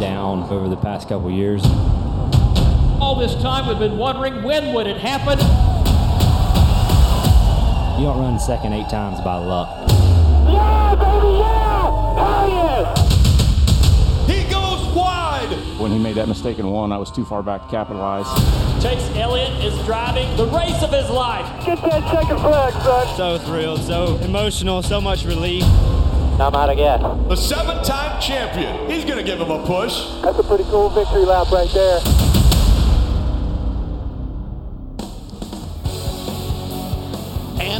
Down over the past couple years. All this time we've been wondering when would it happen. You don't run second eight times by luck. Yeah, baby, yeah! Hell yeah! He goes wide. When he made that mistake in one, I was too far back to capitalize. Chase Elliott is driving the race of his life. Get that second flag, son. So thrilled, so emotional, so much relief. I'm out of gas. The seven-time champion. He's going to give him a push. That's a pretty cool victory lap right there.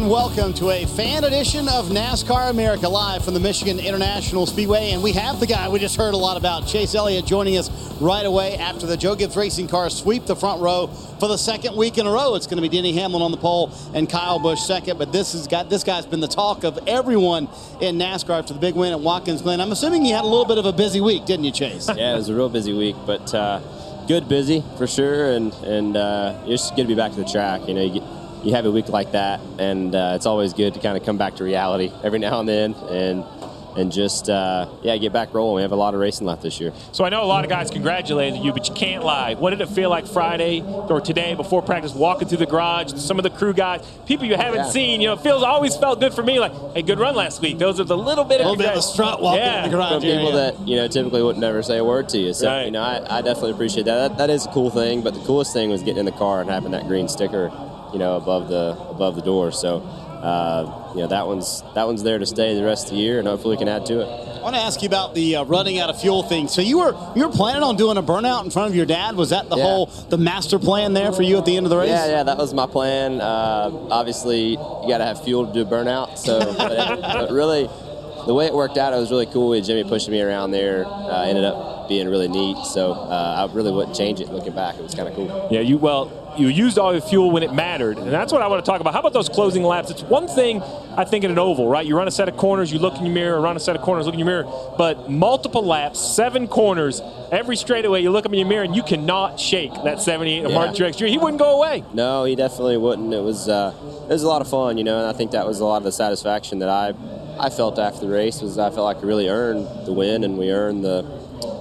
Welcome to a fan edition of NASCAR America live from the Michigan International Speedway. And we have the guy we just heard a lot about, Chase Elliott, joining us right away after the Joe Gibbs Racing cars sweep the front row for the second week in a row. It's going to be Denny Hamlin on the pole and Kyle Busch second. But this has got this guy's been the talk of everyone in NASCAR after the big win at Watkins Glen. I'm assuming you had a little bit of a busy week, didn't you, Chase? Yeah, it was a real busy week, but uh, good busy for sure, and and uh, it's just good to be back to the track. You know, you, get, you have a week like that, and uh, it's always good to kind of come back to reality every now and then, and and just uh, yeah, get back rolling. We have a lot of racing left this year. So I know a lot of guys congratulated you, but you can't lie. What did it feel like Friday or today before practice, walking through the garage? Some of the crew guys, people you haven't Yeah. seen. You know, feels always felt good for me. Like, hey, good run last week. Those are the little bit of A little bit of a strut walking yeah. in the garage From people area. that you know typically would never say a word to you, so Right. you know I, I definitely appreciate that. that. That is a cool thing, but the coolest thing was getting in the car and having that green sticker, you know, above the above the door. So. Uh, you know that one's that one's there to stay the rest of the year, and hopefully we can add to it. I want to ask you about the uh, running out of fuel thing. So you were you were planning on doing a burnout in front of your dad. Was that the Yeah. whole the master plan there for you at the end of the race? Yeah, yeah, that was my plan. Uh, obviously, you got to have fuel to do a burnout. So, but, but really, the way it worked out, it was really cool. With Jimmy pushing me around there, uh, ended up being really neat. So uh, I really wouldn't change it looking back. It was kind of cool. Yeah, you well, you used all your fuel when it mattered, and that's what I want to talk about. How about those closing laps? It's one thing I think in an oval, right? You run a set of corners, you look in your mirror, run a set of corners, look in your mirror, but multiple laps, seven corners, every straightaway, you look up in your mirror and you cannot shake that 78 of Yeah. Martin Truex Jr. He wouldn't go away. No, he definitely wouldn't. It was uh, it was a lot of fun, you know, and I think that was a lot of the satisfaction that I I felt after the race was I felt like we really earned the win and we earned the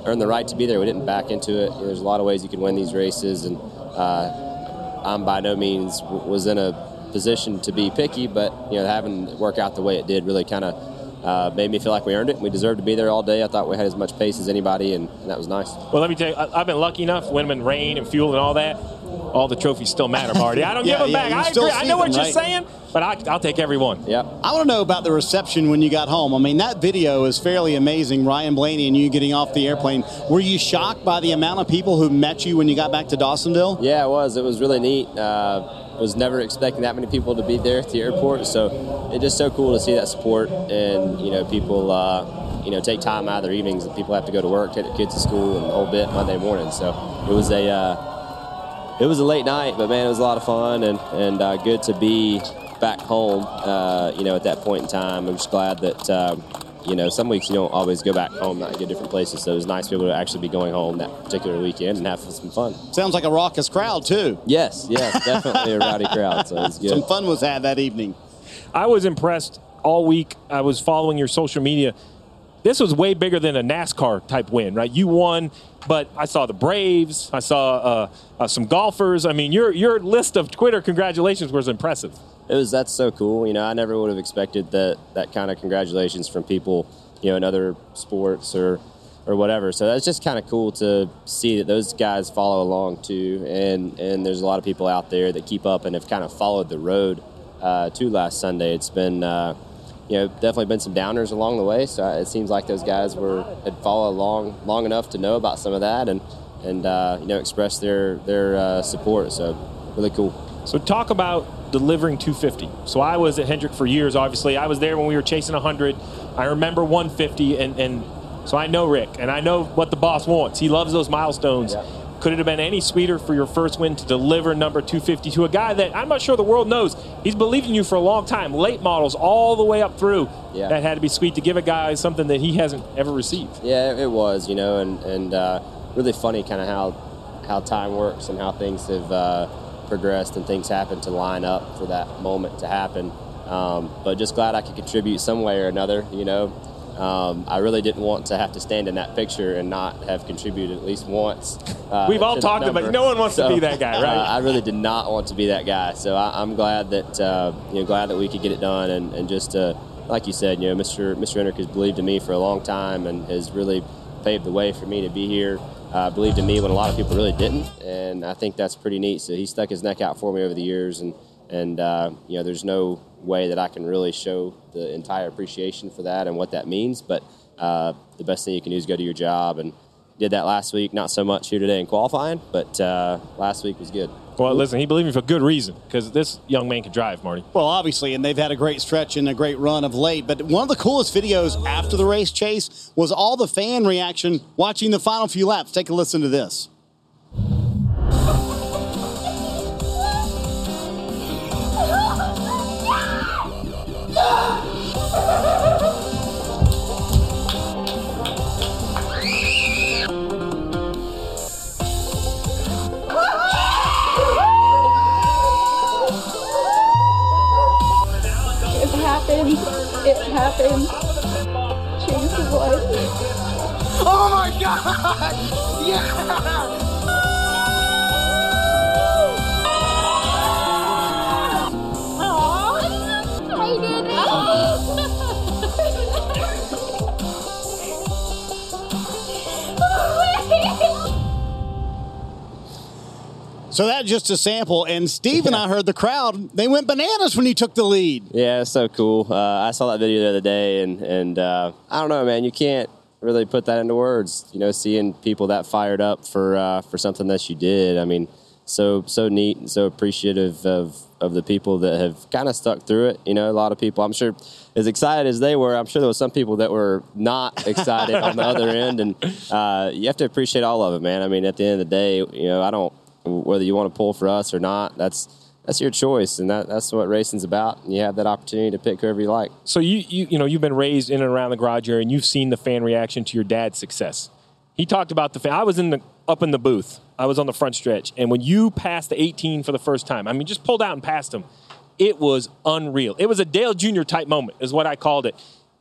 earned the right to be there. We didn't back into it. You know, there's a lot of ways you can win these races, and uh, I'm by no means w- was in a position to be picky, but you know, having it work out the way it did really kind of. Uh, made me feel like we earned it. We deserved to be there all day. I thought we had as much pace as anybody, and, and that was nice. Well, let me tell you, I, I've been lucky enough when in rain and fuel and all that. All the trophies still matter, Marty. I don't Yeah, give them yeah, back. I agree. I see know what them, you're right? saying, but I, I'll take every one. Yep. I want to know about the reception when you got home. I mean, that video is fairly amazing. Ryan Blaney and you getting off the airplane. Were you shocked by the amount of people who met you when you got back to Dawsonville? Yeah, it was. It was really neat. Uh, was never expecting that many people to be there at the airport, so it's just so cool to see that support and you know people uh, you know take time out of their evenings and people have to go to work, take their kids to school, and the whole bit Monday morning. So it was a uh, it was a late night, but man, it was a lot of fun and and uh, good to be back home. Uh, you know, at that point in time, I'm just glad that. Um, you know, some weeks you don't always go back home, not go different places. So it was nice to be able to actually be going home that particular weekend and have some fun. Sounds like a raucous crowd, too. Yes, yes, definitely a rowdy crowd. So it's good. Some fun was had that evening. I was impressed all week. I was following your social media. This was way bigger than a NASCAR type win, right? You won, but I saw the Braves. I saw uh, uh, some golfers. I mean, your your list of Twitter congratulations was impressive. It was that's so cool. You know, I never would have expected that that kind of congratulations from people, you know, in other sports or or whatever. So that's just kind of cool to see that those guys follow along too. And and there's a lot of people out there that keep up and have kind of followed the road uh, to last Sunday. It's been uh, you know, definitely been some downers along the way. So it seems like those guys were had followed along long enough to know about some of that and and uh, you know express their their uh, support. So really cool. So talk about delivering 250. So I was at Hendrick for years. Obviously, I was there when we were chasing 100. I remember 150, and and so I know Rick, and I know what the boss wants. He loves those milestones. Yeah. Could it have been any sweeter for your first win to deliver number 250 to a guy that I'm not sure the world knows? He's believed in you for a long time, late models all the way up through. Yeah. That had to be sweet to give a guy something that he hasn't ever received. Yeah, it was, you know, and and uh, really funny kind of how how time works and how things have uh, progressed and things happen to line up for that moment to happen. Um, but just glad I could contribute some way or another, you know. Um, I really didn't want to have to stand in that picture and not have contributed at least once. Uh, We've all talked about. No one wants so, to be that guy, right? Uh, I really did not want to be that guy. So I, am glad that uh, you know glad that we could get it done and, and just like you said, you know, Mr. Mr. Hendrick has believed in me for a long time and has really paved the way for me to be here. Uh, believed in me when a lot of people really didn't, and I think that's pretty neat. So he stuck his neck out for me over the years, and and uh, you know, there's no way that I can really show the entire appreciation for that and what that means. But uh, the best thing you can do is go to your job, and did that last week. Not so much here today in qualifying, but uh, last week was good. Well, listen, he believed me for good reason because this young man can drive, Marty. Well, obviously, and they've had a great stretch and a great run of late. But one of the coolest videos after the race chase was all the fan reaction watching the final few laps. Take a listen to this. Oh my god! Yeah! So that's just a sample. And Steve and I heard the crowd; they went bananas when he took the lead. Yeah, it's so cool. Uh, I saw that video the other day, and and uh, I don't know, man. You can't really put that into words. You know, seeing people that fired up for uh, for something that you did. I mean, so so neat and so appreciative of of the people that have kind of stuck through it. You know, a lot of people. I'm sure as excited as they were, I'm sure there was some people that were not excited on the other end, and uh, you have to appreciate all of it, man. I mean, at the end of the day, you know, I don't whether you want to pull for us or not, that's that's your choice, and that, that's what racing's about. And you have that opportunity to pick whoever you like. So you, you you know you've been raised in and around the garage area, and you've seen the fan reaction to your dad's success. He talked about the fan. I was in the up in the booth. I was on the front stretch, and when you passed the 18 for the first time, I mean, just pulled out and passed him. It was unreal. It was a Dale Jr. type moment, is what I called it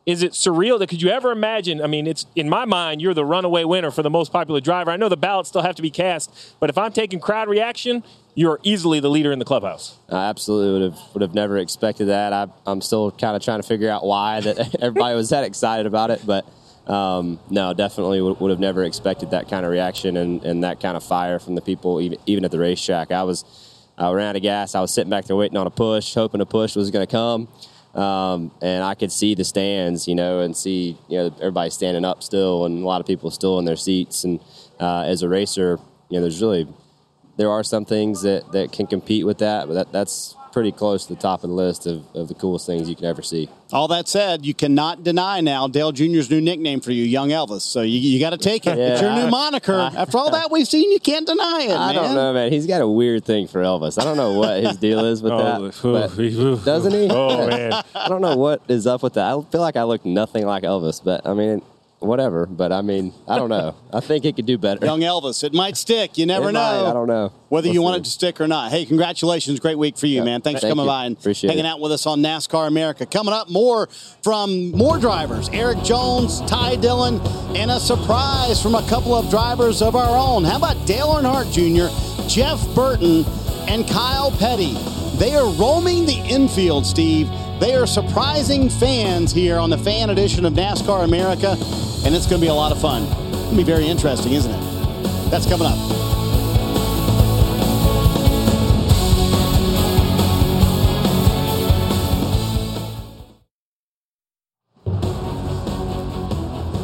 is it surreal that could you ever imagine? I mean, it's in my mind, you're the runaway winner for the most popular driver. I know the ballots still have to be cast, but if I'm taking crowd reaction, you're easily the leader in the clubhouse. I absolutely would have would have never expected that. I, am still kind of trying to figure out why that everybody was that excited about it, but um, no, definitely would, would, have never expected that kind of reaction and, and that kind of fire from the people, even even at the racetrack. I was I ran out of gas. I was sitting back there waiting on a push, hoping a push was going to come. Um, and I could see the stands, you know, and see you know everybody standing up still, and a lot of people still in their seats. And uh, as a racer, you know, there's really there are some things that, that can compete with that, but that, that's pretty close to the top of the list of, of the coolest things you can ever see. All that said, you cannot deny now Dale Jr.'s new nickname for you, Young Elvis. So you, you got to take it. Yeah, it's your new moniker. After all that we've seen, you can't deny it. I man. don't know, man. He's got a weird thing for Elvis. I don't know what his deal is with oh, that. doesn't he? Oh man, I don't know what is up with that. I feel like I look nothing like Elvis, but I mean, whatever. But I mean, I don't know. I think it could do better. Young Elvis, it might stick. You never it know. Might. I don't know. Whether you see. want it to stick or not. Hey, congratulations. Great week for you, yeah. man. Thanks Thank for coming you. by and Appreciate hanging it. out with us on NASCAR America. Coming up, more from more drivers Eric Jones, Ty Dillon, and a surprise from a couple of drivers of our own. How about Dale Earnhardt Jr., Jeff Burton, and Kyle Petty? They are roaming the infield, Steve. They are surprising fans here on the fan edition of NASCAR America, and it's going to be a lot of fun. It's going to be very interesting, isn't it? That's coming up.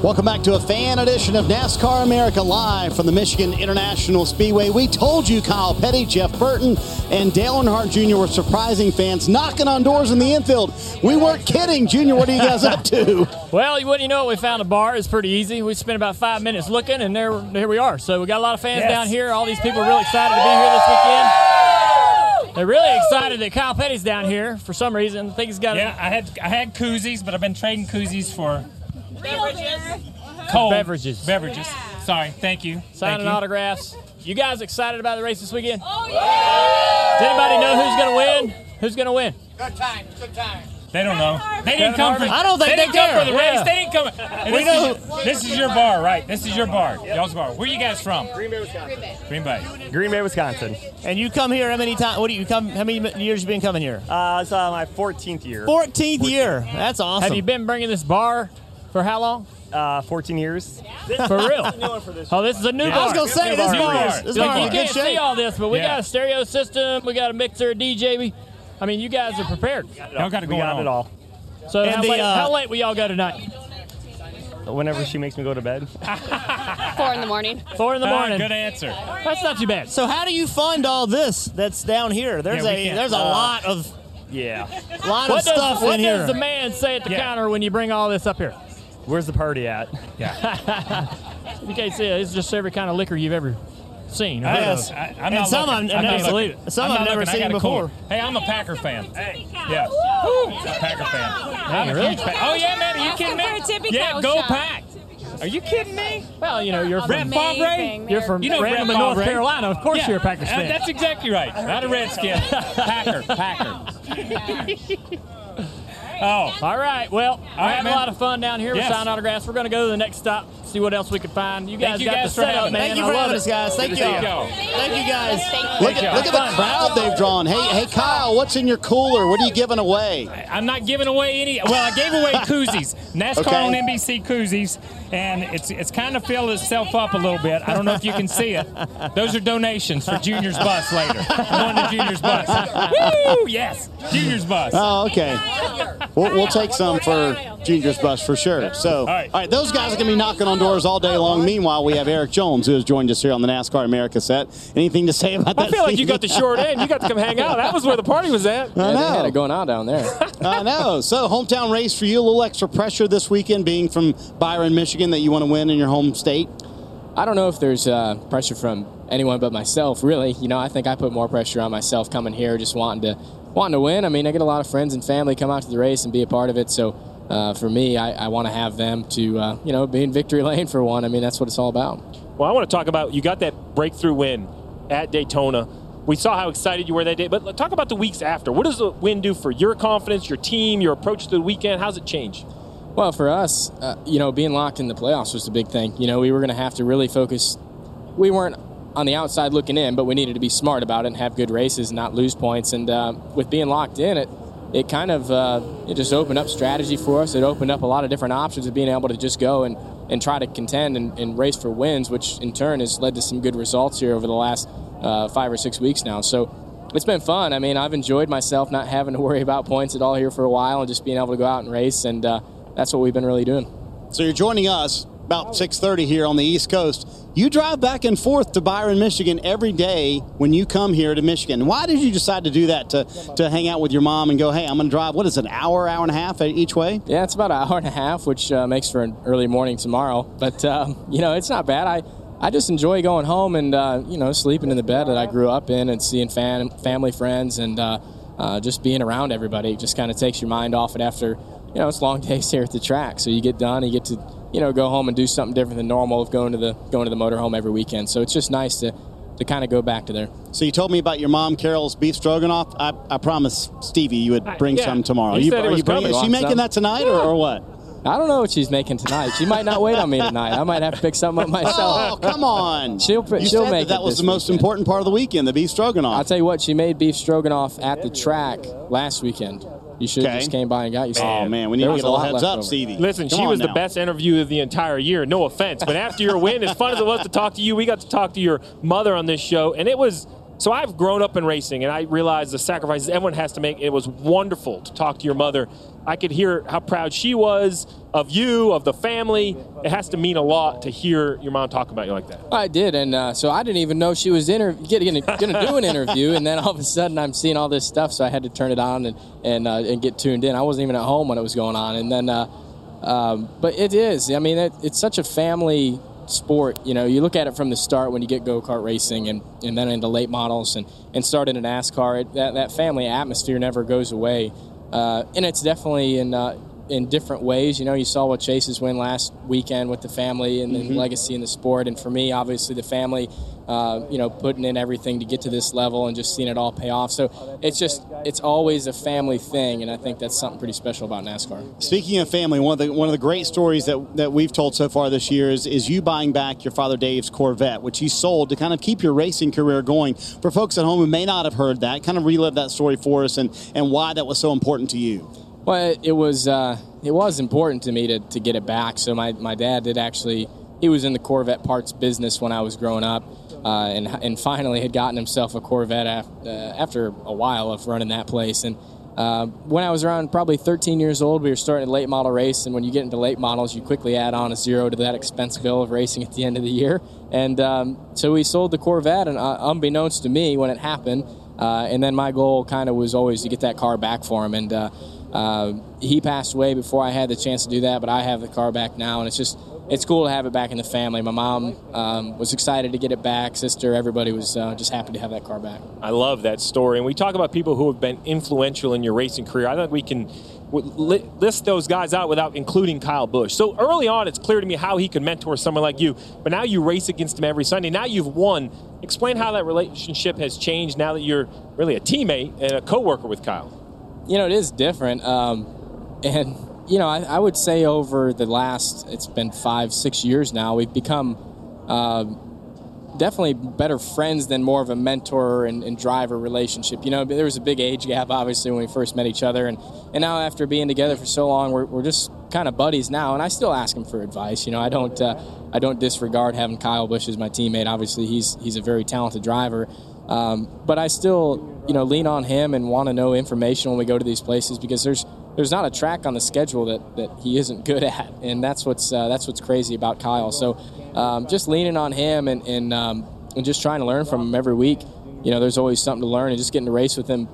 Welcome back to a fan edition of NASCAR America live from the Michigan International Speedway. We told you Kyle Petty, Jeff Burton, and Dale Earnhardt Jr. were surprising fans knocking on doors in the infield. We weren't kidding. Junior, what are you guys up to? Well, you wouldn't you know it, we found a bar. It's pretty easy. We spent about five minutes looking, and there, here we are. So we got a lot of fans Yes. down here. All these people are really excited to be here this weekend. They're really excited that Kyle Petty's down here for some reason. I think he's got Yeah, I had I had koozies, but I've been trading koozies for cold Beverages. Beverages. Sorry, thank you. signing Thank you. autographs. You guys excited about the race this weekend? Oh yeah! Does anybody know who's going to win? Who's going to win? Good time, good time. They don't know. They didn't come for. Harvick? I don't think they they didn't come care. for the race. Yeah. They didn't come. And We this, know is, this is your bar, right? This is your bar. Y'all's bar. Where you guys from? Green Bay, Wisconsin. Green Bay. Green Bay, Wisconsin. And you come here how many times? What do you come? How many years you been coming here? Uh, it's uh, my 14th year. 14th year. That's awesome. Have you been bringing this bar for how long? Uh, 14 years. For real? Oh, this is a new Yeah. bar. I was gonna say, this bar. bar- this Like, bar you can't good see all this, but we Yeah. got a stereo system. We got a mixer, a DJ. We, I mean, you guys are prepared. Y'all got it We going got on. it all. So how, the, late, uh, how late will y'all go tonight? Whenever she makes me go to bed. Four in the morning. Four in the morning. good answer. That's not too bad. So how do you fund all this that's down here? There's Yeah, a can't- there's a uh, lot of Yeah. lot What of does, stuff what in does here. the man say at the Yeah. counter when you bring all this up here? Where's the party at? Yeah. You can't see it. It's just every kind of liquor you've ever seen. or heard Yes. I, I'm And not some looking. I've I'm never not seen- some I'm I've not never seen before. cooler. Hey, I'm a Packer fan. Hey. Yeah. Woo. Packer fan. I'm a really? huge. Oh yeah, man. Are you kidding me? for a tippy yeah, go shot. pack. Are you kidding me? Well, you know, you're Red from Favre? You're from You know random Red in North Favre. Carolina. Of course, Yeah. you're a Packers Uh, fan. That's exactly right. Not a Redskin. Packer. Packer. Oh, All right. Well, I right, have man. a lot of fun down here with Yes. signing autographs. We're going to go to the next stop, see what else we can find. You guys Thank you got guys the for setup, man. us. Thank you I for love having us, guys. Thank you. to y'all. Thank you guys. Look at, look at the crowd they've drawn. Hey, hey, Kyle, what's in your cooler? What are you giving away? I'm not giving away any. Well, I gave away koozies, NASCAR Okay. on NBC koozies, and it's it's kind of filled itself up a little bit. I don't know if you can see it. Those are donations for Junior's bus later. I'm going to Junior's bus. Woo! Yes, Junior's bus. Oh, okay. We'll, we'll take some for Junior's bus for sure. So, all right. right, those guys are going to be knocking on doors all day long. Meanwhile, we have Eric Jones, who has joined us here on the NASCAR America set. Anything to say about that? I feel like you got the short end. You got to come hang out. That was where the party was at. I know. had it going on down there. I know. So, hometown race for you, a little extra pressure this weekend, being from Byron, Michigan, that you want to win in your home state. I don't know if there's uh, pressure from anyone but myself, really. You know, I think I put more pressure on myself coming here, just wanting to wanting to win. I mean, I get a lot of friends and family come out to the race and be a part of it. So uh, for me, I, I want to have them to uh, you know be in victory lane for one. I mean, that's what it's all about. Well, I want to talk about you got that breakthrough win at Daytona. We saw how excited you were that day, but talk about the weeks after. What does the win do for your confidence, your team, your approach to the weekend? How's it change? Well, for us, uh, you know, being locked in the playoffs was the big thing. You know, we were going to have to really focus. We weren't on the outside looking in, but we needed to be smart about it and have good races and not lose points. And uh, with being locked in, it it kind of uh, it just opened up strategy for us. It opened up a lot of different options of being able to just go and, and try to contend and, and race for wins, which in turn has led to some good results here over the last uh, five or six weeks now. So it's been fun. I mean, I've enjoyed myself not having to worry about points at all here for a while and just being able to go out and race. And uh, that's what we've been really doing. So you're joining us about 6:30 here on the East Coast. You drive back and forth to Byron, Michigan every day when you come here to Michigan. Why did you decide to do that? To to hang out with your mom and go, hey, I'm going to drive. What is it, an hour, hour and a half each way? Yeah, it's about an hour and a half, which uh, makes for an early morning tomorrow. But um, you know, it's not bad. I I just enjoy going home and uh, you know sleeping in the bed that I grew up in and seeing fam- family, friends, and uh, uh, just being around everybody. It just kind of takes your mind off it after you know it's long days here at the track. So you get done, you get to you know go home and do something different than normal of going to the going to the motorhome every weekend. So it's just nice to to kind of go back to there. So you told me about your mom Carol's beef stroganoff. I, I promised Stevie you would bring yeah. some tomorrow. You You- said are you bringing- is she making some? that tonight or, or what? I don't know what she's making tonight. She might not wait on me tonight. I might have to pick something up oh, myself. Oh, come on. She'll You she'll said make that, that was the most weekend. important part of the weekend, the beef stroganoff. I'll tell you what, she made beef stroganoff at the track last weekend. You should have Okay. just came by and got you some. Oh, man, we need There to was get a little lot heads left up, over. Stevie. Listen, Come she was now. the best interview of the entire year. No offense, but after your win, as fun as it was to talk to you, we got to talk to your mother on this show, and it was So I've grown up in racing, and I realize the sacrifices everyone has to make. It was wonderful to talk to your mother. I could hear how proud she was of you, of the family. It has to mean a lot to hear your mom talk about you like that. I did, and uh, so I didn't even know she was inter- going to do an interview, and then all of a sudden I'm seeing all this stuff, so I had to turn it on and and, uh, and get tuned in. I wasn't even at home when it was going on, and then, uh, um, but it is. I mean, it, it's such a family sport. You know, you look at it from the start when you get go kart racing, and, and then into late models, and and start into NASCAR. It, that that family atmosphere never goes away, uh, and it's definitely in. Uh, in different ways, you know, you saw what Chase's win last weekend with the family and the Mhm. legacy in the sport, and for me, obviously, the family, uh, you know, putting in everything to get to this level and just seeing it all pay off. So it's just, it's always a family thing, and I think that's something pretty special about NASCAR. Speaking of family, one of the one of the great stories that, that we've told so far this year is, is you buying back your father Dave's Corvette, which he sold to kind of keep your racing career going. For folks at home who may not have heard that, kind of relive that story for us and, and why that was so important to you. Well, it, it was uh, it was important to me to, to get it back. So my, my dad did actually he was in the Corvette parts business when I was growing up, uh, and and finally had gotten himself a Corvette after, uh, after a while of running that place. And uh, when I was around probably 13 years old, we were starting a late model race. And when you get into late models, you quickly add on a zero to that expense bill of racing at the end of the year. And um, so we sold the Corvette, and uh, unbeknownst to me when it happened. Uh, and then my goal kind of was always to get that car back for him. And uh, uh, he passed away before I had the chance to do that, but I have the car back now, and it's just it's cool to have it back in the family. My mom um, was excited to get it back. Sister, everybody was uh, just happy to have that car back. I love that story. And we talk about people who have been influential in your racing career. I think we can list those guys out without including Kyle Busch. So early on, it's clear to me how he could mentor someone like you. But now you race against him every Sunday. Now you've won. Explain how that relationship has changed now that you're really a teammate and a coworker with Kyle. You know, it is different. Um, and, you know, I, I would say over the last, it's been five, six years now, we've become um definitely better friends than more of a mentor and, and driver relationship. You know, there was a big age gap, obviously, when we first met each other. And, and now, after being together for so long, we're, we're just kind of buddies now. And I still ask him for advice. You know, I don't, uh, I don't disregard having Kyle Busch as my teammate. Obviously, he's, he's a very talented driver. Um, but I still, you know, lean on him and want to know information when we go to these places because there's there's not a track on the schedule that, that he isn't good at, and that's what's uh, that's what's crazy about Kyle. So um, just leaning on him and and, um, and just trying to learn from him every week. You know, there's always something to learn, and just getting to race with him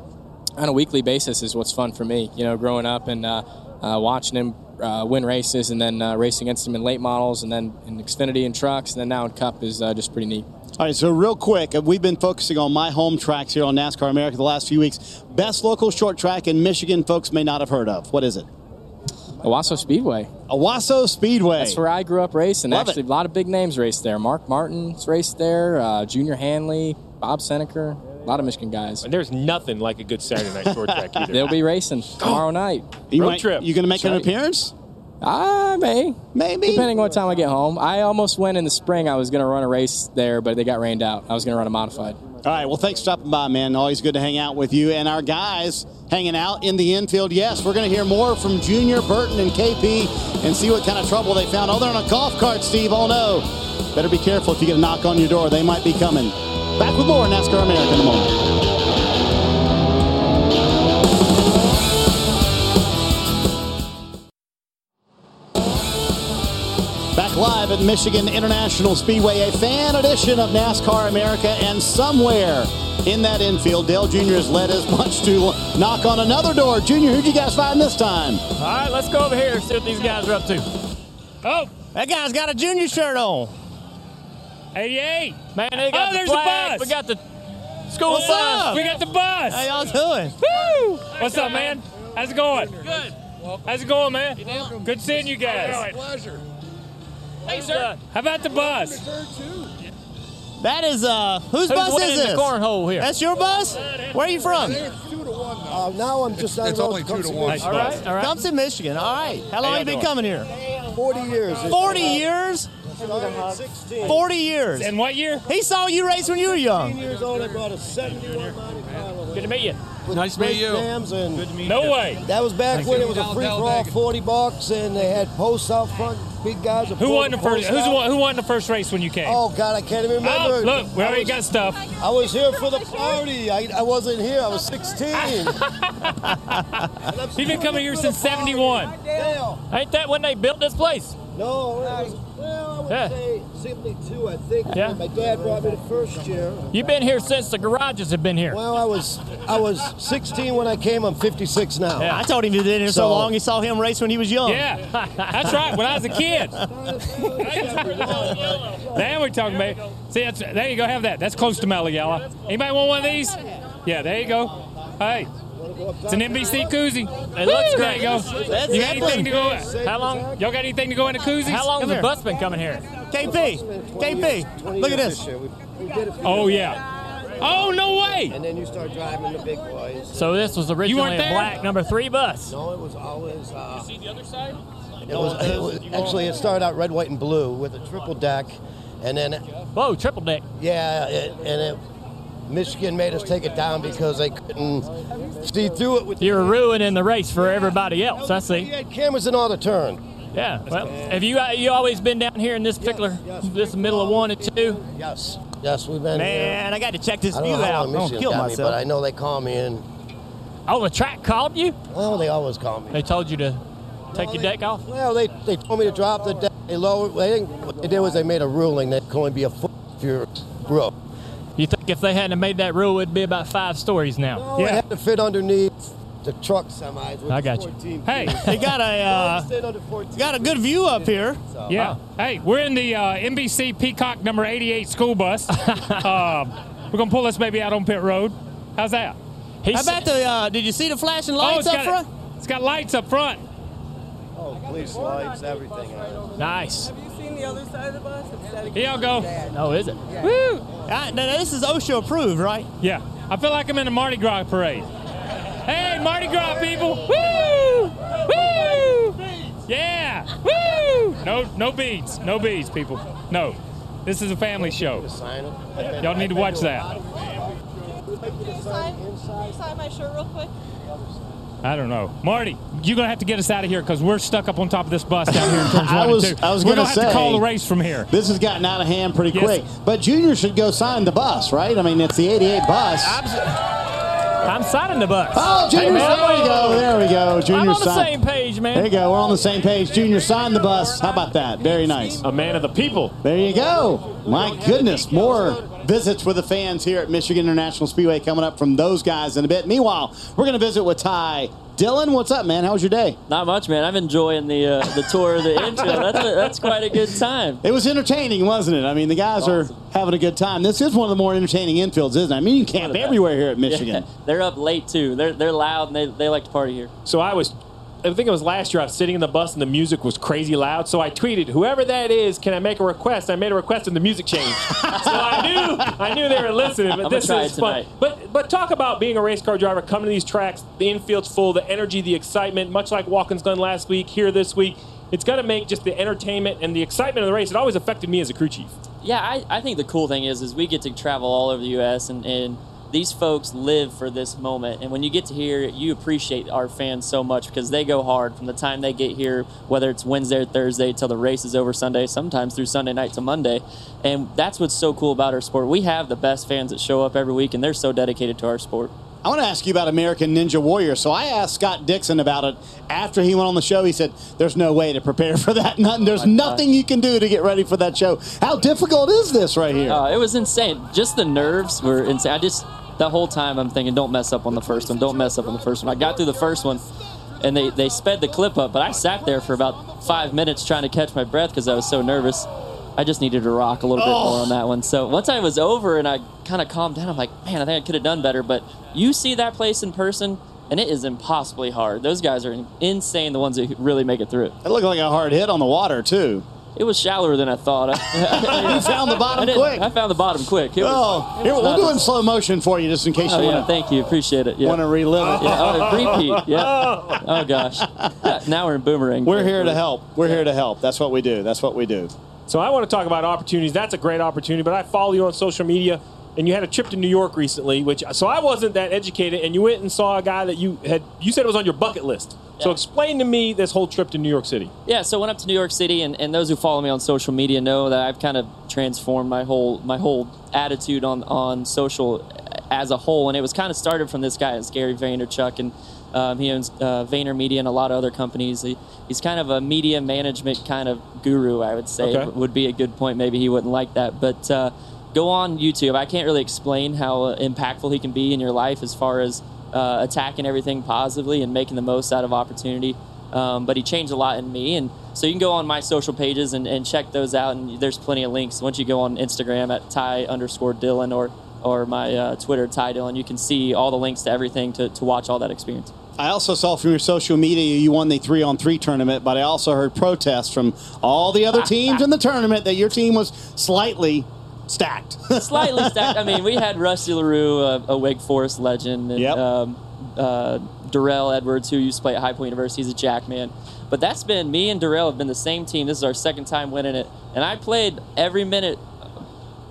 on a weekly basis is what's fun for me. You know, growing up and uh, uh, watching him uh, win races, and then uh, racing against him in late models, and then in Xfinity and trucks, and then now in Cup is uh, just pretty neat. All right, so real quick, uh, we've been focusing on my home tracks here on NASCAR America the last few weeks. Best local short track in Michigan, folks may not have heard of. What is it? Owosso Speedway. Owosso Speedway. That's where I grew up racing. Love Actually, a lot of big names raced there. Mark Martin's raced there. Uh, Junior Hanley, Bob Senneker, a lot of Michigan guys. And there's nothing like a good Saturday night short track either. They'll be racing tomorrow night. You might- You going to make an right. appearance? I may. Maybe. Depending on what time I get home. I almost went in the spring. I was going to run a race there, but they got rained out. I was going to run a modified. All right, well, thanks for stopping by, man. Always good to hang out with you. And our guys hanging out in the infield. Yes, we're going to hear more from Junior, Burton, and KP and see what kind of trouble they found. Oh, they're on a golf cart, Steve. Oh, no. Better be careful if you get a knock on your door. They might be coming. Back with more NASCAR America in a moment. Live at Michigan International Speedway, a fan edition of NASCAR America, and somewhere in that infield, Dale Jr. has led as much to knock on another door. Junior, who'd you guys find this time? All right, let's go over here and see what these guys are up to. Oh, that guy's got a junior shirt on. 88. Man, they got Oh, the there's the bus. We got the school What's bus. up? We got the bus. How y'all doing? Woo! What's up, man? How's it going? Good. How's it going, man? Good seeing you guys. pleasure. Hey, sir. How about the bus? That is uh, whose Who's bus winning is the this? cornhole here? That's your bus. Where are you from? Uh, now I'm just out it's of only two to one. All right, all right. Thompson, Michigan. All right. How long How you been y'all coming here? 40 years. 40 years? 16. 40 years. And what year? He saw you race when you were 15 young. years old, I brought a 71 95 Good to meet you. Nice to meet you. Jams and Good to meet No you. way. That was back Thank when you. it was a free for all 40 bucks and they had posts out front. Big guys. Who won the first? Who's one, who won the first race when you came? Oh God, I can't even remember. Oh, look, we already was- got stuff. I was here for the party. I, I wasn't here. I was 16. You've been coming here since 71. Ain't that when they built this place? No, it was, well, I would Yeah. say simply two, I think. Yeah. My dad brought me the first year. You've been here since the garages have been here. Well, I was I was 16 when I came. I'm 56 now. Yeah. I told him he been here so, long. He saw him race when he was young. Yeah, that's right. When I was a kid. Now we're talking about. See, that's, there you go. Have that. That's close to Malagala. Anybody want one of these? Yeah, there you go. Hey, it's an NBC koozie. It looks Woo, great. There you go. That's you got anything to go? Zeppelin. How long? Y'all got anything to go in the koozies? How long Come has the bus been coming here? KP, KP, look at this. Oh yeah. Oh no way. And then you start driving the big boys. So this was originally weren't a black number three bus. No, it was always. Uh, you See the other side? it was, it was actually it started out red, white, and blue with a triple deck, and then Whoa, triple deck. yeah, it, and it, Michigan made us take it down because they couldn't see through it with. You're ruining the race for everybody else. I We see. had cameras in all the turn. Yeah. Well, have you uh, you always been down here in this particular this middle of one and two? Yes, yes, we've been here. Man, I got to check this view don't know how out. I'm gonna kill got me, but I know they call me in. Oh, the track called you. Well, they always call me. They told you to take No, your they- deck off. Well, they, they told me to drop the deck. They lowered. They didn't, what they did was they made a ruling that could only be a foot if you're broke. You think if they hadn't have made that rule, it'd be about five stories now? No, it had to fit underneath the truck semis. With I got you. 14 Hey, They got a uh, Stayed under 14. got a good view up here. Yeah. Hey, we're in the uh, NBC Peacock number 88 school bus. um, we're gonna pull this baby out on pit road. How's that? How about the? Uh, did you see the flashing oh, lights it's up got front? It's got lights up front. Oh, police lights, everything. Nice. Have you seen the other side of the bus? It's that Here y'all go. Oh, is it? Woo! Uh, no, no, this is OSHA approved, right? Yeah. I feel like I'm in a Mardi Gras parade. Hey, Mardi Gras people! Woo! Woo! Yeah! Woo! No, no beads. No beads, people. No. This is a family show. Sign it. Y'all need to watch that. Can you sign, can you sign my shirt real quick? I don't know. Marty, you're going to have to get us out of here because we're stuck up on top of this bus down here in turns I one was- and two. I was we're gonna gonna have to call the race from here. This has gotten out of hand pretty Yes. quick. But Junior should go sign the bus, right? I mean, it's the 88 bus. I'm signing the bus. Oh, Junior, Hey, there we go. There we go. Junior I'm on the sign- same page, man. There you go. We're on the same page. Junior signed the bus. How about that? Very nice. A man of the people. There you go. My goodness, more visits with the fans here at Michigan International Speedway coming up from those guys in a bit. Meanwhile, we're going to visit with Ty. Dillon, what's up, man? How was your day? Not much, man. I'm enjoying the uh, the tour of the intro. That's a, that's quite a good time. It was entertaining, wasn't it? I mean, the guys are having a good time. This is one of the more entertaining infields, isn't it? I mean, you can camp everywhere here at Michigan. Yeah, they're up late too. They're they're loud and they, they like to party here. So I was, I think it was last year. I was sitting in the bus and the music was crazy loud. So I tweeted, "Whoever that is, can I make a request?" I made a request and the music changed. so I knew, I knew they were listening. But I'm this try is it fun. But but talk about being a race car driver, coming to these tracks. The infield's full, the energy, the excitement. Much like Watkins done last week, here this week. It's got to make just the entertainment and the excitement of the race. It always affected me as a crew chief. Yeah, I, I think the cool thing is is we get to travel all over the U.S. and, and these folks live for this moment. And when you get to here, you appreciate our fans so much because they go hard from the time they get here, whether it's Wednesday or Thursday till the race is over Sunday, sometimes through Sunday night to Monday. And that's what's so cool about our sport. We have the best fans that show up every week, and they're so dedicated to our sport. I want to ask you about American Ninja Warrior. So I asked Scott Dixon about it after he went on the show. He said, "There's no way to prepare for that. Nothing. There's nothing you can do to get ready for that show. How difficult is this right here?" Uh, it was insane. Just the nerves were insane. I just the whole time I'm thinking, don't mess up on the first one. Don't mess up on the first one. I got through the first one, and they they sped the clip up, but I sat there for about five minutes trying to catch my breath because I was so nervous. I just needed to rock a little bit more on oh. that one. So once I was over and I kind of calmed down, I'm like, man, I think I could have done better. But you see that place in person, and it is impossibly hard. Those guys are insane. The ones that really make it through it. Looked like a hard hit on the water too. It was shallower than I thought. You found the bottom I quick. I found the bottom quick. It was- Oh, here, was we'll do it in slow motion for you, just in case Oh, you yeah, want to thank you. Appreciate it. Yeah. want to relive it. Yeah, oh, repeat. Yeah. Oh gosh. Yeah, now we're in boomerang. We're here to help. We're here to help. That's what we do. That's what we do. So I want to talk about opportunities. That's a great opportunity. But I follow you on social media, and you had a trip to New York recently, which so I wasn't that educated, and you went and saw a guy that you had. You said it was on your bucket list. So explain to me this whole trip to New York City. Yeah, so went up to New York City, and, and those who follow me on social media know that I've kind of transformed my whole my whole attitude on on social as a whole, and it was kind of started from this guy, it's Gary Vaynerchuk, and um, he owns uh, Vayner Media and a lot of other companies. He, he's kind of a media management kind of guru, I would say. Okay. Would be a good point. Maybe he wouldn't like that, but uh, go on YouTube. I can't really explain how impactful he can be in your life as far as uh, attacking everything positively and making the most out of opportunity. Um, but he changed a lot in me, and so you can go on my social pages and, and check those out. And there's plenty of links. Once you go on Instagram at Ty underscore Dillon or or my uh, Twitter Ty Dillon, you can see all the links to everything to, to watch all that experience. I also saw from your social media you won the three on three tournament, but I also heard protests from all the other teams in the tournament that your team was slightly stacked. Slightly stacked. I mean, we had Rusty LaRue, a, a Wake Forest legend, and um, uh, Darrell Edwards, who used to play at High Point University. He's a jackman. But that's been me and Darrell have been the same team. This is our second time winning it, and I played every minute,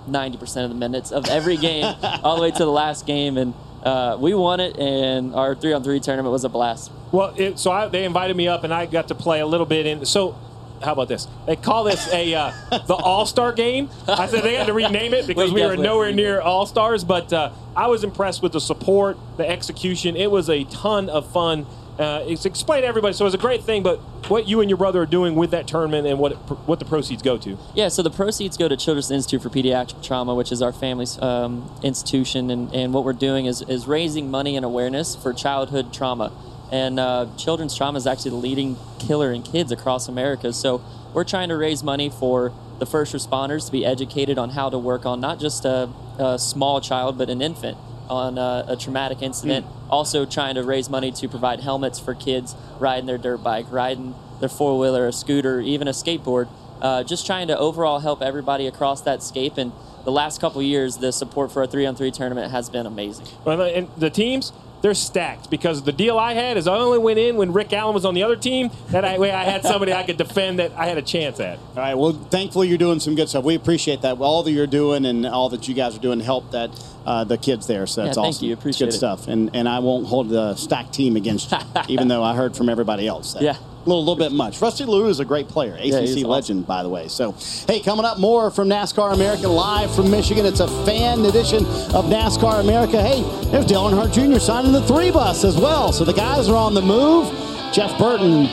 ninety percent of the minutes of every game, all the way to the last game, and uh, we won it. And our three on three tournament was a blast. Well, it, so I, they invited me up, and I got to play a little bit in. So, how about this? They call this a uh, the All Star game. I said they had to rename it because We we, were nowhere near All Stars. But uh, I was impressed with the support, the execution. It was a ton of fun. Uh, it's explained to everybody, so it's a great thing. But what you and your brother are doing with that tournament and what what the proceeds go to? Yeah, so the proceeds go to Children's Institute for Pediatric Trauma, which is our family's um, institution, and, and what we're doing is, is raising money and awareness for childhood trauma. And uh, children's trauma is actually the leading killer in kids across America. So we're trying to raise money for the first responders to be educated on how to work on not just a, a small child, but an infant on uh, a traumatic incident. Also, trying to raise money to provide helmets for kids riding their dirt bike, riding their four wheeler, a scooter, even a skateboard. Uh, just trying to overall help everybody across that scape. And the last couple years, the support for a three on three tournament has been amazing. Well, and the teams, they're stacked because the deal I had is I only went in when Rick Allen was on the other team. That I, way I had somebody I could defend that I had a chance at. All right. Well, thankfully you're doing some good stuff. We appreciate that. All that you're doing and all that you guys are doing to help that uh, the kids there. So Yeah, that's thank awesome. you. It's Appreciate good it. stuff. And and I won't hold the stacked team against you, even though I heard from everybody else. That Yeah. A little, little bit much. Rusty LaRue is a great player, ACC Yeah, awesome. legend, by the way. So, hey, coming up more from NASCAR America live from Michigan. It's a fan edition of NASCAR America. Hey, there's Dale Earnhardt Jr. signing the three bus as well. So the guys are on the move. Jeff Burton.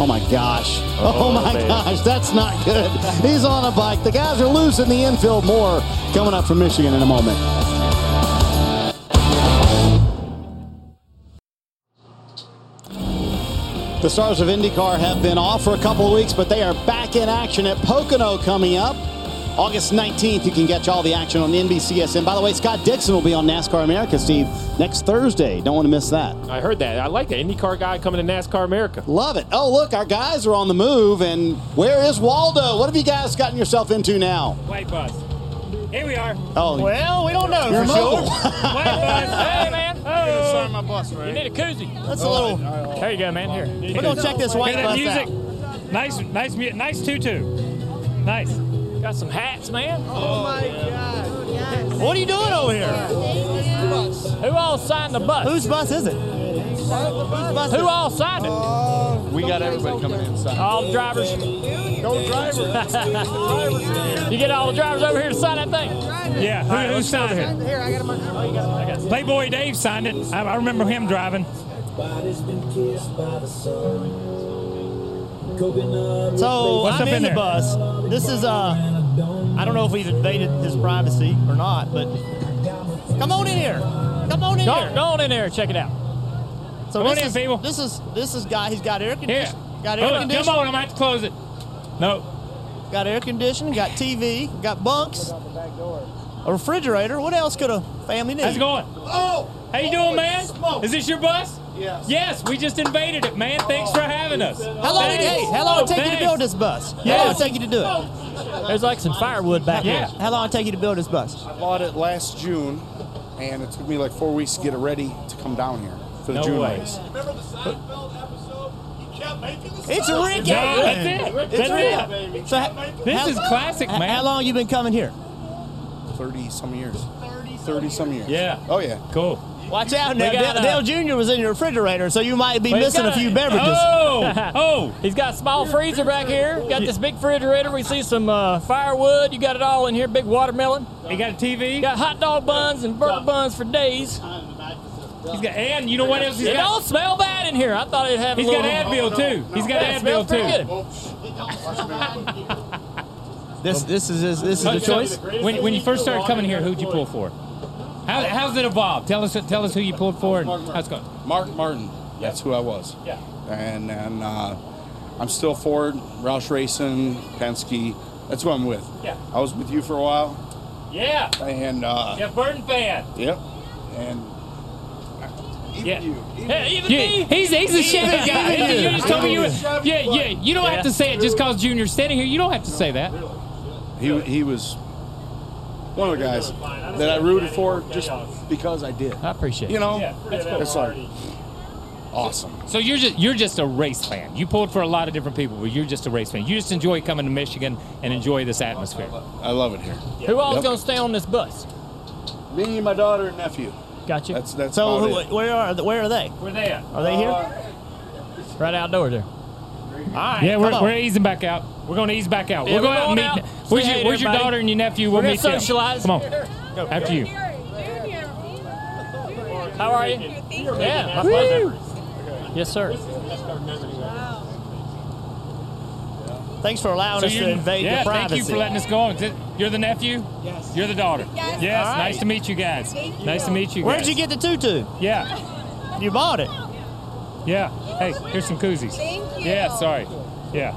Oh my gosh. Oh, oh my man. gosh, that's not good. He's on a bike. The guys are loose in the infield. More coming up from Michigan in a moment. The stars of IndyCar have been off for a couple of weeks, but they are back in action at Pocono coming up. August 19th, you can catch all the action on the NBCSN. By the way, Scott Dixon will be on NASCAR America, Steve, next Thursday. Don't want to miss that. I heard that. I like that IndyCar guy coming to NASCAR America. Love it. Oh, look, our guys are on the move, and where is Waldo? What have you guys gotten yourself into now? White bus. Here we are. Oh, well, we don't know You're for sure. mobile. White bus. Hey, man. Oh. sign my bus, right? You need a koozie. That's a little- oh, oh, There you go, man. Here. We're gonna check this white bus music. Nice, nice, mu- nice tutu. Nice. Got some hats, man. Oh my God. What are you doing over here? Who all signed the bus? Whose bus is it? bus? Who all signed it? Oh, We got everybody coming inside. All the drivers. No drivers. you get all the drivers over here to sign that thing. Yeah, who, All right, who signed it? Here, I got my. Playboy Dave signed it. I, I remember him driving. So What's I'm up in, in the bus. This is uh, I don't know if we've invaded his privacy or not, but come on in here. Come on in Go, here. go on in there and check it out. So Come on this in, is, people. This is this is guy. He's got air Here. conditioning. Got air Hold on, conditioning. come on, I'm going to have to close it. No. Got air conditioning. Got TV. Got bunks. A refrigerator. What else could a family need? How's it going? Oh, How you doing, man? Is this your bus? Yes. Yes, we just invaded it, man. Thanks for having us. How long? Did, hey, how long it take you to build this bus? How Yes. long it take you to do it? There's like some firewood back Yeah. there. How long it take you to build this bus? I bought it last June, and it took me like four weeks to get it ready to come down here for the No June way. race. It's Rick No, that's it. It's That's Rick. it. So, ha- This how- is classic, man. How long you been coming here? Thirty some years. Thirty some years. Yeah. Oh yeah. Cool. Watch out now. got, Dale, uh, Dale Jr. was in your refrigerator, so you might be missing got a few beverages. Oh, oh! He's got a small freezer back here. Got this big refrigerator. We see some uh, firewood. You got it all in here. Big watermelon. You got a TV. Got hot dog buns and burger buns for days. He's got, and you know what else he's it got? don't smell bad in here. I thought it'd have. He's a got little, Advil too. He's got Yeah, it Advil smells pretty too. good. This this is this is the choice. When, when you first started coming here, who'd you pull for? How, how's it evolved? Tell us tell us who you pulled for and how's it going. Mark Martin. That's who I was. Yeah. And and uh, I'm still Ford, Roush Racing, Penske. That's who I'm with. Yeah. I was with you for a while. Yeah. And uh, Jeff Burton fan. Yep. And Yeah. Yeah, even Yeah, me. he's he's a Chevy guy. you. You just told me you were. Yeah, yeah. You don't Yeah. have to say it just cause Junior's standing here. You don't have to say that. he he was one of the guys that I rooted for just because I did. I appreciate it. You know, Yeah, that's cool. it's like awesome. So you're just you're just a race fan. You pulled for a lot of different people, but you're just a race fan. You just enjoy coming to Michigan and enjoy this atmosphere. I love it here. Who all's Yep. gonna stay on this bus? Me and my daughter and nephew. Got you. That's that's So who, where are where are they? Where they at? Are they here? Uh, right outdoors there. All right. Yeah, we're, we're easing back out. We're going to ease back out. Yeah, we'll go we're out and meet. out. Where's, Say your, where's your daughter and your nephew? We'll We're meet gonna them. socialize. Come on. After you. How are you? Yeah, my pleasure. Yes, sir. Thanks for allowing us to invade yeah, your privacy. thank you for letting us go on. You're the nephew? Yes. You're the daughter? Yes. Yes, All right. nice to meet you guys. Nice to meet you Where'd guys. you get the tutu? Yeah, You bought it. yeah. Hey, here's some koozies. Thank you. Yeah, sorry. Yeah.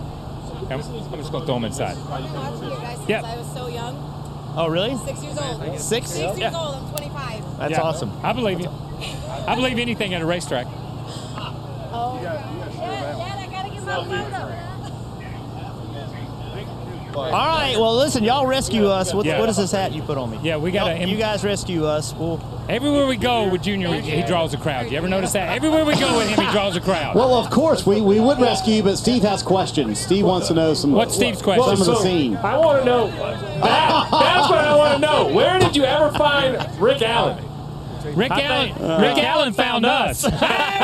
I'm, I'm just going to throw them inside. I've been watching you guys since Yeah. I was so young. Oh, really? Six years old. Six? Six years Yeah. old. I'm 25. That's Yeah. awesome. I believe you. I believe anything at a racetrack. Oh. yeah. Dad, I gotta get my photo. All right. Well, listen, y'all rescue us. What, Yeah. what is this hat you put on me? Yeah, we got Y'all- to. You guys rescue us. We'll. Everywhere we go with Junior, he draws a crowd. You ever notice that? Everywhere we go with him, he draws a crowd. Well, of course, we, we would rescue you, but Steve has questions. Steve wants to know some. What's Steve's question? Some of the scene. I want to know. That, that's what I want to know. Where did you ever find Rick Allen? Rick Allen, Rick Allen found us. there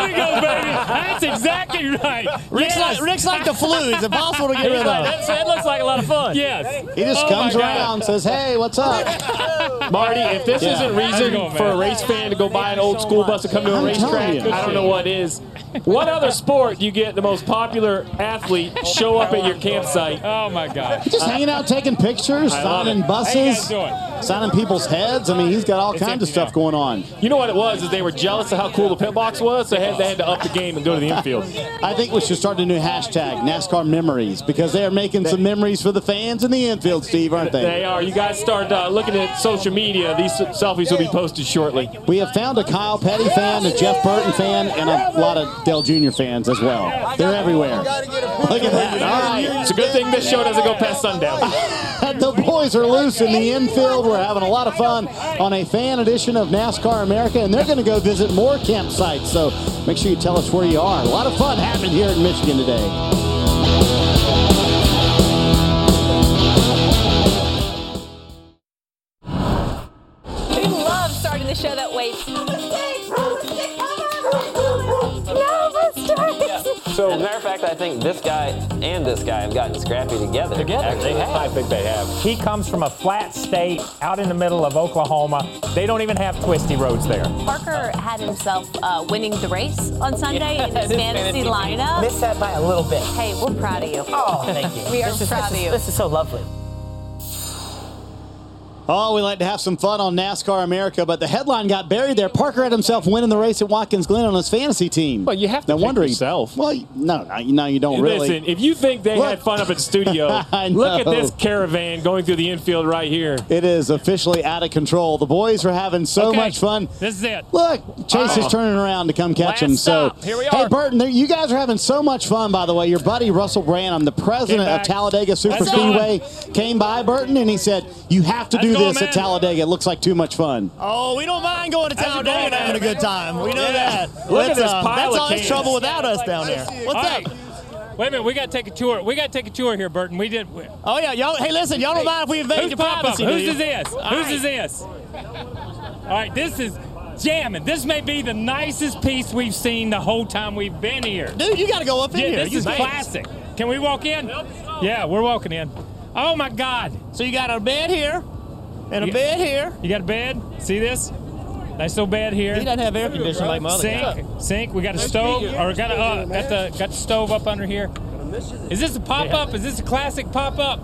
we go, baby. That's exactly right. Rick's, Yes. like, Rick's like the flu. It's impossible to get rid like, of. that's, that looks like a lot of fun. Yes. He just Oh comes my God. around, says, "Hey, what's up?" Marty, if this Yeah. isn't How's reason going, for a race fan to go buy an old school bus to come to a I'm racetrack. I don't know what is. What other sport do you get the most popular athlete show up at your campsite? Oh my God. Just hanging out, taking pictures, I love signing buses, How you guys signing people's heads. I mean, he's got all It's kinds of stuff now. going on. You know what it was? Is they were jealous of how cool the pit box was, so they had, they had to up the game and go to the infield. I think we should start a new hashtag, NASCAR Memories, because they are making some memories for the fans in the infield, Steve, aren't They they? are. You guys start uh, looking at social media. These selfies will be posted shortly. We have found a Kyle Petty fan, a Jeff Burton fan, and a lot of Dale Jr. fans as well. They're everywhere. Look at that. All right. It's a good thing this show doesn't go past sundown. the boys are loose in the infield. We're having a lot of fun on a fan edition of NASCAR America, and they're going to go visit more campsites. So make sure you tell us where you are. A lot of fun happening here in Michigan today. I think this guy and this guy have gotten scrappy together. Together, Actually, they have. I think they have. He comes from a flat state out in the middle of Oklahoma. They don't even have twisty roads there. Parker had himself uh, winning the race on Sunday in his his fantasy fantasy lineup. Missed that by a little bit. Hey, we're proud of you. Oh, thank you. We are this is, proud this of you. This is so lovely. Oh, we like to have some fun on NASCAR America, but the headline got buried there. Parker had himself winning the race at Watkins Glen on his fantasy team. Well, you have to no pick wonder yourself. Well, no, no, no, you don't really. Listen, if you think they Look. had fun up at the studio, look at this caravan going through the infield right here. It is officially out of control. The boys are having so Okay, much fun. This is it. Look, Chase is turning around to come catch Last him. So, stop. Here we are. hey. Burton, you guys are having so much fun. By the way, your buddy Russell Branham, the president of. Talladega Super Let's go. Speedway, came by Burton and he said, "You have to Let's do go, this man. at Talladega. It looks like too much fun." Oh, we don't mind going to How's it Talladega and having a good time. We know Yeah. that. Look at this uh, pile That's of always cans. trouble without us down there. What's All up? right. Wait a minute, we got to take a tour. We got to take a tour here, Burton. We did. Oh yeah, y'all. Hey, listen, y'all don't mind if we invade Who's your pop up? privacy, do Whose you? is this? All Whose right. is this? All right, this is jamming. This may be the nicest piece we've seen the whole time we've been here. Dude, you got to go up in Yeah, here. this You is can't. classic. Can we walk in? Yeah, we're walking in. Oh my God! So you got a bed here and a You- bed here. You got a bed? See this? Nice little bed here. He doesn't have air conditioning like my other sink, guy. sink. We got a stove, or got a uh, got the got the stove up under here. Is this a pop up? Is this a classic pop up?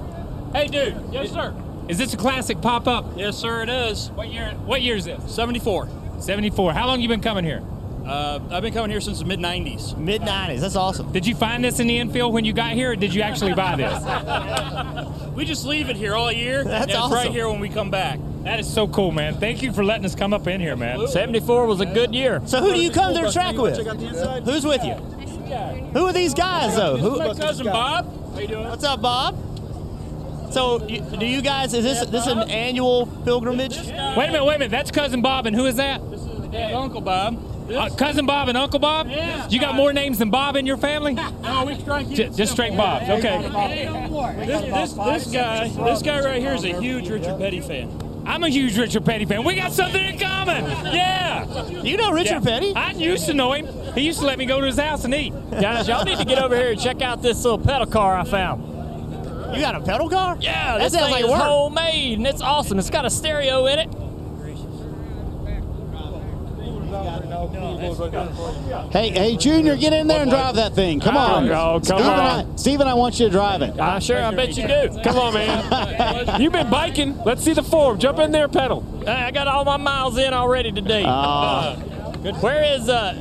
Hey, dude. Yes, sir. Is this a classic pop up? Yes, sir, it is. What year? What year is this? 74. 74. How long you been coming here? Uh, I've been coming here since the mid 90s. Mid 90s. That's awesome. Did you find this in the infield when you got here, or did you actually buy this? We just leave it here all year. That's and it's right here when we come back. That is so cool, man. Thank you for letting us come up in here, man. 74 was a good year. So who do you come to the track with? Who's with you? Who are these guys though? Who? My cousin Bob. How you doing? What's up, Bob? So, do you guys? Is this this an annual pilgrimage? Wait a minute, wait a minute. That's cousin Bob, and who is that? This is the Uncle Bob. Uh, cousin Bob and Uncle Bob? Yeah. You got more names than Bob in your family? No, we try to keep just straight Bob. Okay. This, this, this guy, this guy right here is a huge Richard Petty fan. I'm a huge Richard Petty fan. We got something in common. Yeah. You know Richard Petty? I used to know him. He used to let me go to his house and eat. Guys, y'all need to get over here and check out this little pedal car I found. You got a pedal car? Yeah, That this sounds thing like is work. homemade and it's awesome. It's got a stereo in it. Hey, hey, Junior, get in there and drive that thing. Come on. Oh, come Steve and on. I, Steve and I want you to drive it. I sure, I bet you do. Come on, man. You've been biking. Let's see the form. Jump in there, pedal. Hey, I got all my miles in already today. Ah. Where is uh,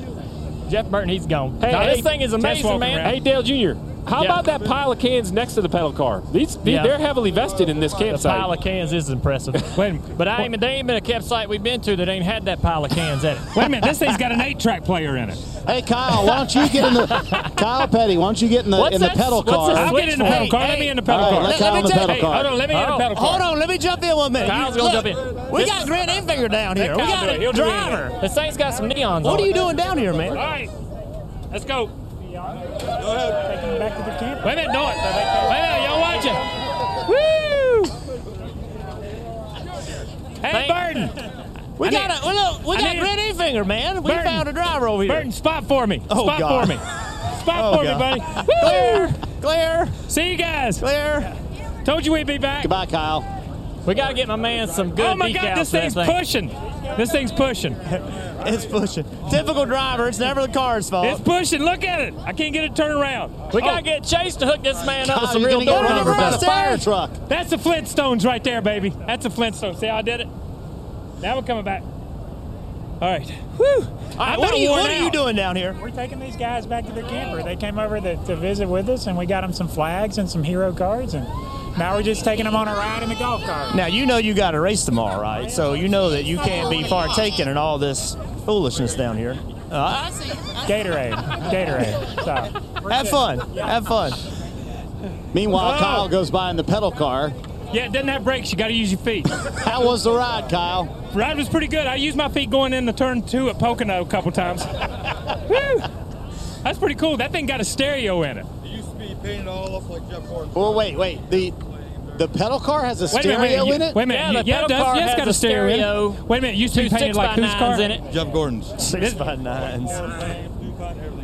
Jeff Burton? He's gone. Hey, Now, hey, this thing is amazing, man. Hey, Dale Jr., how Yeah. about that pile of cans next to the pedal car? These, they- Yeah. they're heavily vested in this The campsite. pile of cans is impressive. Wait. But I ain't, there ain't been a campsite we've been to that ain't had that pile of cans in it. Wait a minute. This thing's got an eight-track player in it. Hey, Kyle, why don't you get in the Kyle Petty? Why don't you get in the What's in the pedal car? this I'll get in the Hey, pedal car. hey. Let me in the pedal All right, car. let Kyle in the pedal hey, car. Hold on. Let me in the Oh. pedal car. Hold on, let me jump in one minute. Kyle's You- gonna look, jump in. We This- got Grant Enfinger down here. We got a He'll do it driver. This thing's got some neons. What are you doing down here, man? All right. Let's go. Taking back to the camp. Wait a minute. No, wait a minute. Y'all watching. Woo! Hey, Thank- Burton. We I got need- a well, look. We I got need- Grant Enfinger, man. We Burton. found a driver over here. Burton, spot for me. Oh, spot God. for me. Spot Oh, for God. me, buddy. Clear, Woo! clear, See you guys. clear. Told you we'd be back. Goodbye, Kyle. We got to get my man some oh good oh my God, this thing's thing. pushing. This thing's pushing. It's pushing. Typical driver. It's never the car's fault. It's pushing. Look at it. I can't get it turned around. We Oh, got to get Chase to hook this man up with some you're real gonna get door run by the fire truck. That's the Flintstones right there, baby. That's the Flintstones. See how I did it? Now we're coming back. All right. Whew. All right, what are you What are you doing down here? We're taking these guys back to their camper. They came over to, to visit with us, and we got them some flags and some hero cards, and now we're just taking them on a ride in the golf cart. Now you know you got a race tomorrow, right? So you know that you can't be partaking in all this foolishness down here. Uh, Gatorade, Gatorade. So have fun. Have fun. Meanwhile, Oh. Kyle goes by in the pedal car. Yeah, it doesn't have brakes. You got to use your feet. How was the ride, Kyle? Ride was pretty good. I used my feet going in the turn two at Pocono a couple times. Woo! That's pretty cool. That thing got a stereo in it. It used to be painted all up like Jeff Gordon. Well, wait, wait. The the pedal car has a Wait a minute, stereo in it. Wait a minute. Yeah, the yeah, it pedal does. car Yeah, it's has got a a stereo. stereo, Wait a minute. Used to Two be painted six like by whose car? in it. Jeff Gordon's. Six by nines.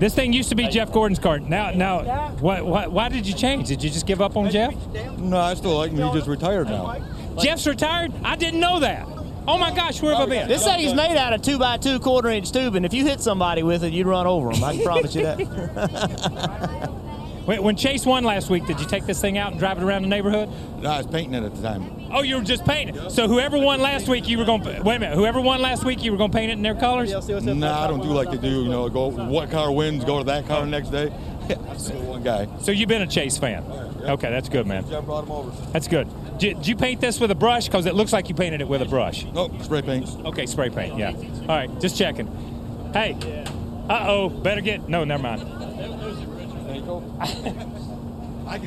This thing used to be Jeff Gordon's car. Now, now, what, what, why did you change? Did you just give up on Jeff? No, I still like him. He just retired now. Jeff's retired? I didn't know that. Oh my gosh, where have I oh, been? This thing is made out of two by two quarter inch tubing. if you hit somebody with it, you'd run over them. I can promise you that. Wait, when Chase won last week, did you take this thing out and drive it around the neighborhood? No, I was painting it at the time. Oh, you were just painting. So whoever won last week, you were going. to Wait a minute. Whoever won last week, you were going to paint it in their colors. No, I don't do like they do. You know, go what car wins, go to that car the next day. I'm still one guy. So you've been a Chase fan. Okay, that's good, man. Jeff brought him over. That's good. Did, did you paint this with a brush? Because it looks like you painted it with a brush. Nope, spray paint. Okay, spray paint. Yeah. All right, just checking. Hey. Uh oh. Better get. No, never mind.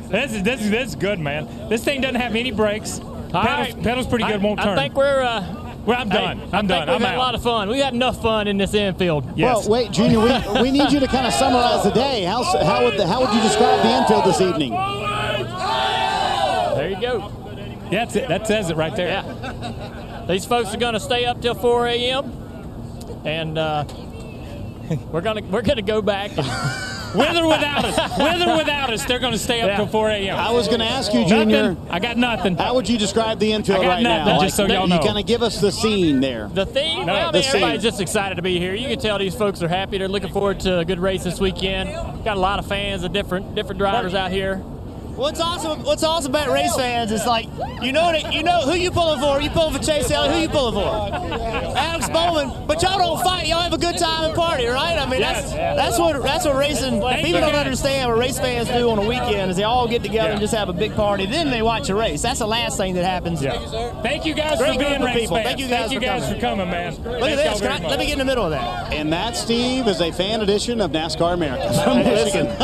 This is this is this is good, man. This thing doesn't have any brakes. Pedals, right. pedals pretty good. I, Won't I turn. I think we're. Uh, well, I'm done. hey, I'm I done. think we've I'm had out. a lot of fun. We had enough fun in this infield. Yes. Well, wait, Junior, we, we need you to kind of summarize the day. How, how, would the, how would you describe the infield this evening? There you go. That's it. That says it right there. Yeah. These folks are going to stay up till 4 a.m. and uh, we're gonna we're gonna go back. And With or without us, with or without us, they're going to stay up Yeah. till 4 a.m. I was going to ask you, Junior. Nothing. I got nothing. How would you describe the infield I got right nothing, now? just so y'all you know. kind of give us the scene there. The theme? No, well, the mean, everybody's scene. just excited to be here. You can tell these folks are happy. They're looking forward to a good race this weekend. Got a lot of fans of different different drivers out here. What's awesome? What's awesome about race fans is like you know that you know who you pulling for. You pulling for Chase Elliott. Who you pulling for? Alex Bowman. But y'all don't fight. Y'all have a good time and party, right? I mean, that's that's what that's what racing. People don't understand what race fans do on a weekend is they all get together and just have a big party. Then they watch a race. That's the last thing that happens. Thank you sir. Thank you guys Great for being race people. fans. Thank you guys, you for, guys coming. for coming, man. Look Thank at y'all this. I, let me get in the middle of that. And that, Steve, is a fan edition of NASCAR America from Michigan.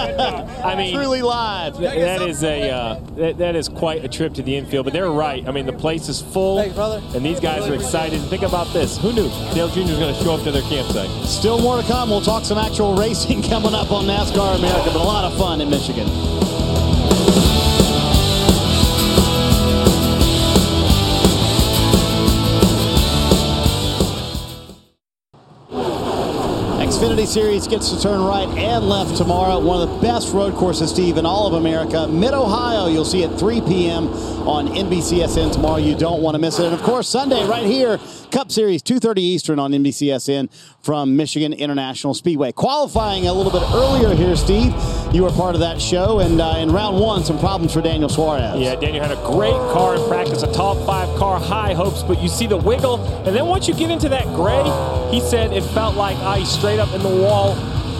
I mean, truly live. That is a uh, that, that is quite a trip to the infield. But they're right. I mean, the place is full, and these guys are excited. Think about this. Who knew Dale Jr. is going to show up to their campsite? Still more to come. We'll talk some actual racing coming up on NASCAR America, but a lot of fun in Michigan. Xfinity Series gets to turn right and left tomorrow. One of the best road courses, Steve, in all of America. Mid Ohio, you'll see at 3 p.m. on NBCSN tomorrow. You don't want to miss it. And of course, Sunday right here, Cup Series, 2:30 Eastern on NBCSN from Michigan International Speedway. Qualifying a little bit earlier here, Steve. You were part of that show, and uh, in round one, some problems for Daniel Suarez. Yeah, Daniel had a great car in practice, a top five car, high hopes, but you see the wiggle, and then once you get into that gray, he said it felt like ice straight up in the wall.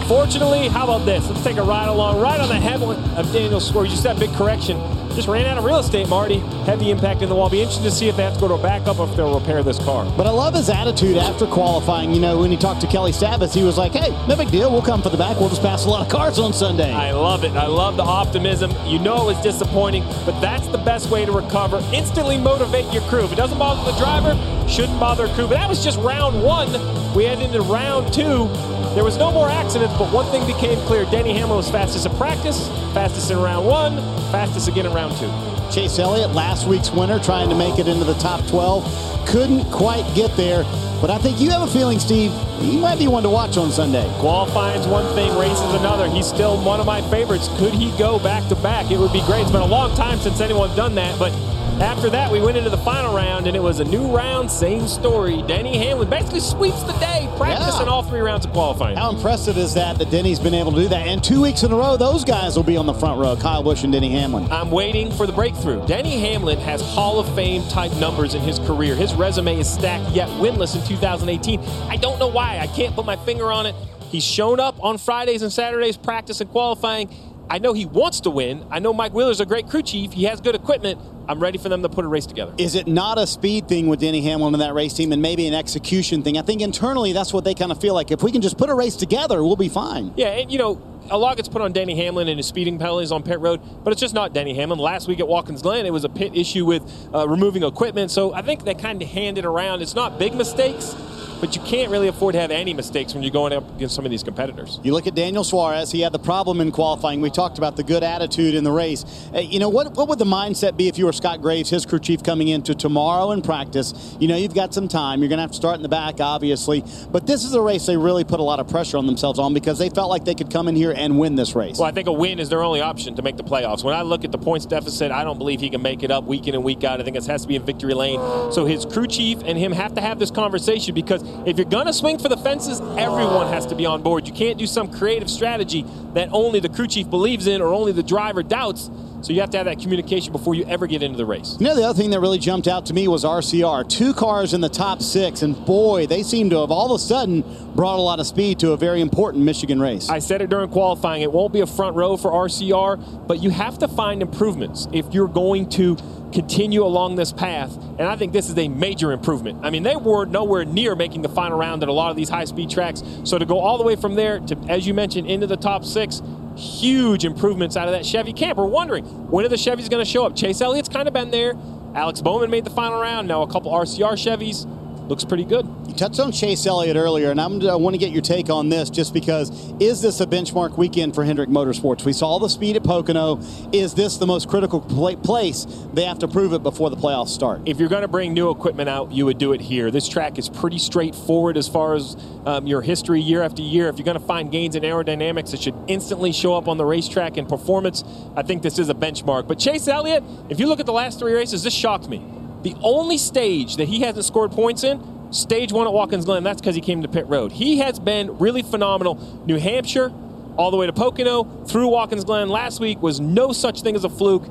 Fortunately, how about this? Let's take a ride along right on the head of Daniel Suarez. Just that big correction. Just ran out of real estate, Marty. Heavy impact in the wall. Be interested to see if they have to go to a backup or if they'll repair this car. But I love his attitude after qualifying. You know, when he talked to Kelli Stavast, he was like, hey, no big deal. We'll come for the back. We'll just pass a lot of cars on Sunday. I love it. I love the optimism. You know it was disappointing, but that's the best way to recover. Instantly motivate your crew. If it doesn't bother the driver, shouldn't bother a crew. But that was just round one. We head into round two. There was no more accidents, but one thing became clear. Denny Hamlin was fastest in practice, fastest in round one, fastest again in round two. Chase Elliott, last week's winner, trying to make it into the top 12. Couldn't quite get there. But I think you have a feeling, Steve, he might be one to watch on Sunday. Qualifying's one thing, races another. He's still one of my favorites. Could he go back to back? It would be great. It's been a long time since anyone's done that, but after that, we went into the final round, and it was a new round, same story. Denny Hamlin basically sweeps the day, practicing Yeah. all three rounds of qualifying. How impressive is that that Denny's been able to do that? And two weeks in a row, those guys will be on the front row, Kyle Busch and Denny Hamlin. I'm waiting for the breakthrough. Denny Hamlin has Hall of Fame type numbers in his career. His resume is stacked yet winless in 2018. I don't know why. I can't put my finger on it. He's shown up on Fridays and Saturdays, practice and qualifying. I know he wants to win. I know Mike Wheeler's a great crew chief. He has good equipment. I'm ready for them to put a race together. Is it not a speed thing with Denny Hamlin and that race team and maybe an execution thing? I think internally that's what they kind of feel like. If we can just put a race together, we'll be fine. Yeah, and you know, a lot gets put on Denny Hamlin and his speeding penalties on pit road, but it's just not Denny Hamlin. Last week at Watkins Glen, it was a pit issue with uh, removing equipment, so I think they kind of hand it around. It's not big mistakes, but you can't really afford to have any mistakes when you're going up against some of these competitors. You look at Daniel Suarez, he had the problem in qualifying. We talked about the good attitude in the race. Uh, you know, what, what would the mindset be if you were Scott Graves, his crew chief, coming into tomorrow in practice? You know, you've got some time. You're going to have to start in the back, obviously. But this is a race they really put a lot of pressure on themselves on because they felt like they could come in here and win this race. Well, I think a win is their only option to make the playoffs. When I look at the points deficit, I don't believe he can make it up week in and week out. I think it has to be in victory lane. So his crew chief and him have to have this conversation because if you're going to swing for the fences, everyone has to be on board. You can't do some creative strategy that only the crew chief believes in or only the driver doubts. So you have to have that communication before you ever get into the race. You know, the other thing that really jumped out to me was RCR. Two cars in the top six, and boy, they seem to have all of a sudden brought a lot of speed to a very important Michigan race. I said it during qualifying. It won't be a front row for RCR, but you have to find improvements if you're going to continue along this path. And I think this is a major improvement. I mean, they were nowhere near making the final round at a lot of these high speed tracks. So to go all the way from there to, as you mentioned, into the top six, huge improvements out of that Chevy camp. We're wondering when are the Chevys going to show up? Chase Elliott's kind of been there. Alex Bowman made the final round. Now a couple RCR Chevys. Looks pretty good. You touched on Chase Elliott earlier, and I'm, I want to get your take on this just because is this a benchmark weekend for Hendrick Motorsports? We saw all the speed at Pocono. Is this the most critical pla- place? They have to prove it before the playoffs start. If you're going to bring new equipment out, you would do it here. This track is pretty straightforward as far as um, your history year after year. If you're going to find gains in aerodynamics, it should instantly show up on the racetrack in performance. I think this is a benchmark. But Chase Elliott, if you look at the last three races, this shocked me. The only stage that he hasn't scored points in, stage one at Watkins Glen, that's because he came to pit road. He has been really phenomenal. New Hampshire, all the way to Pocono, through Watkins Glen last week was no such thing as a fluke.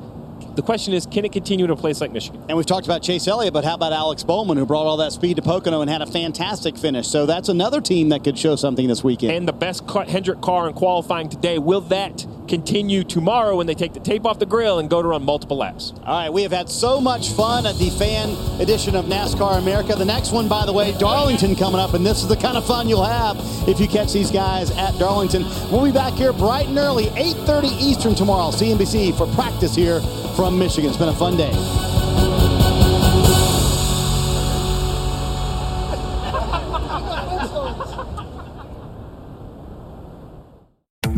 The question is, can it continue at a place like Michigan? And we've talked about Chase Elliott, but how about Alex Bowman, who brought all that speed to Pocono and had a fantastic finish? So that's another team that could show something this weekend. And the best Hendrick car in qualifying today, will that continue tomorrow when they take the tape off the grill and go to run multiple laps? All right, we have had so much fun at the fan edition of NASCAR America. The next one, by the way, Darlington coming up, and this is the kind of fun you'll have if you catch these guys at Darlington. We'll be back here bright and early, 8.30 Eastern tomorrow, CNBC, for practice here from Michigan. It's been a fun day.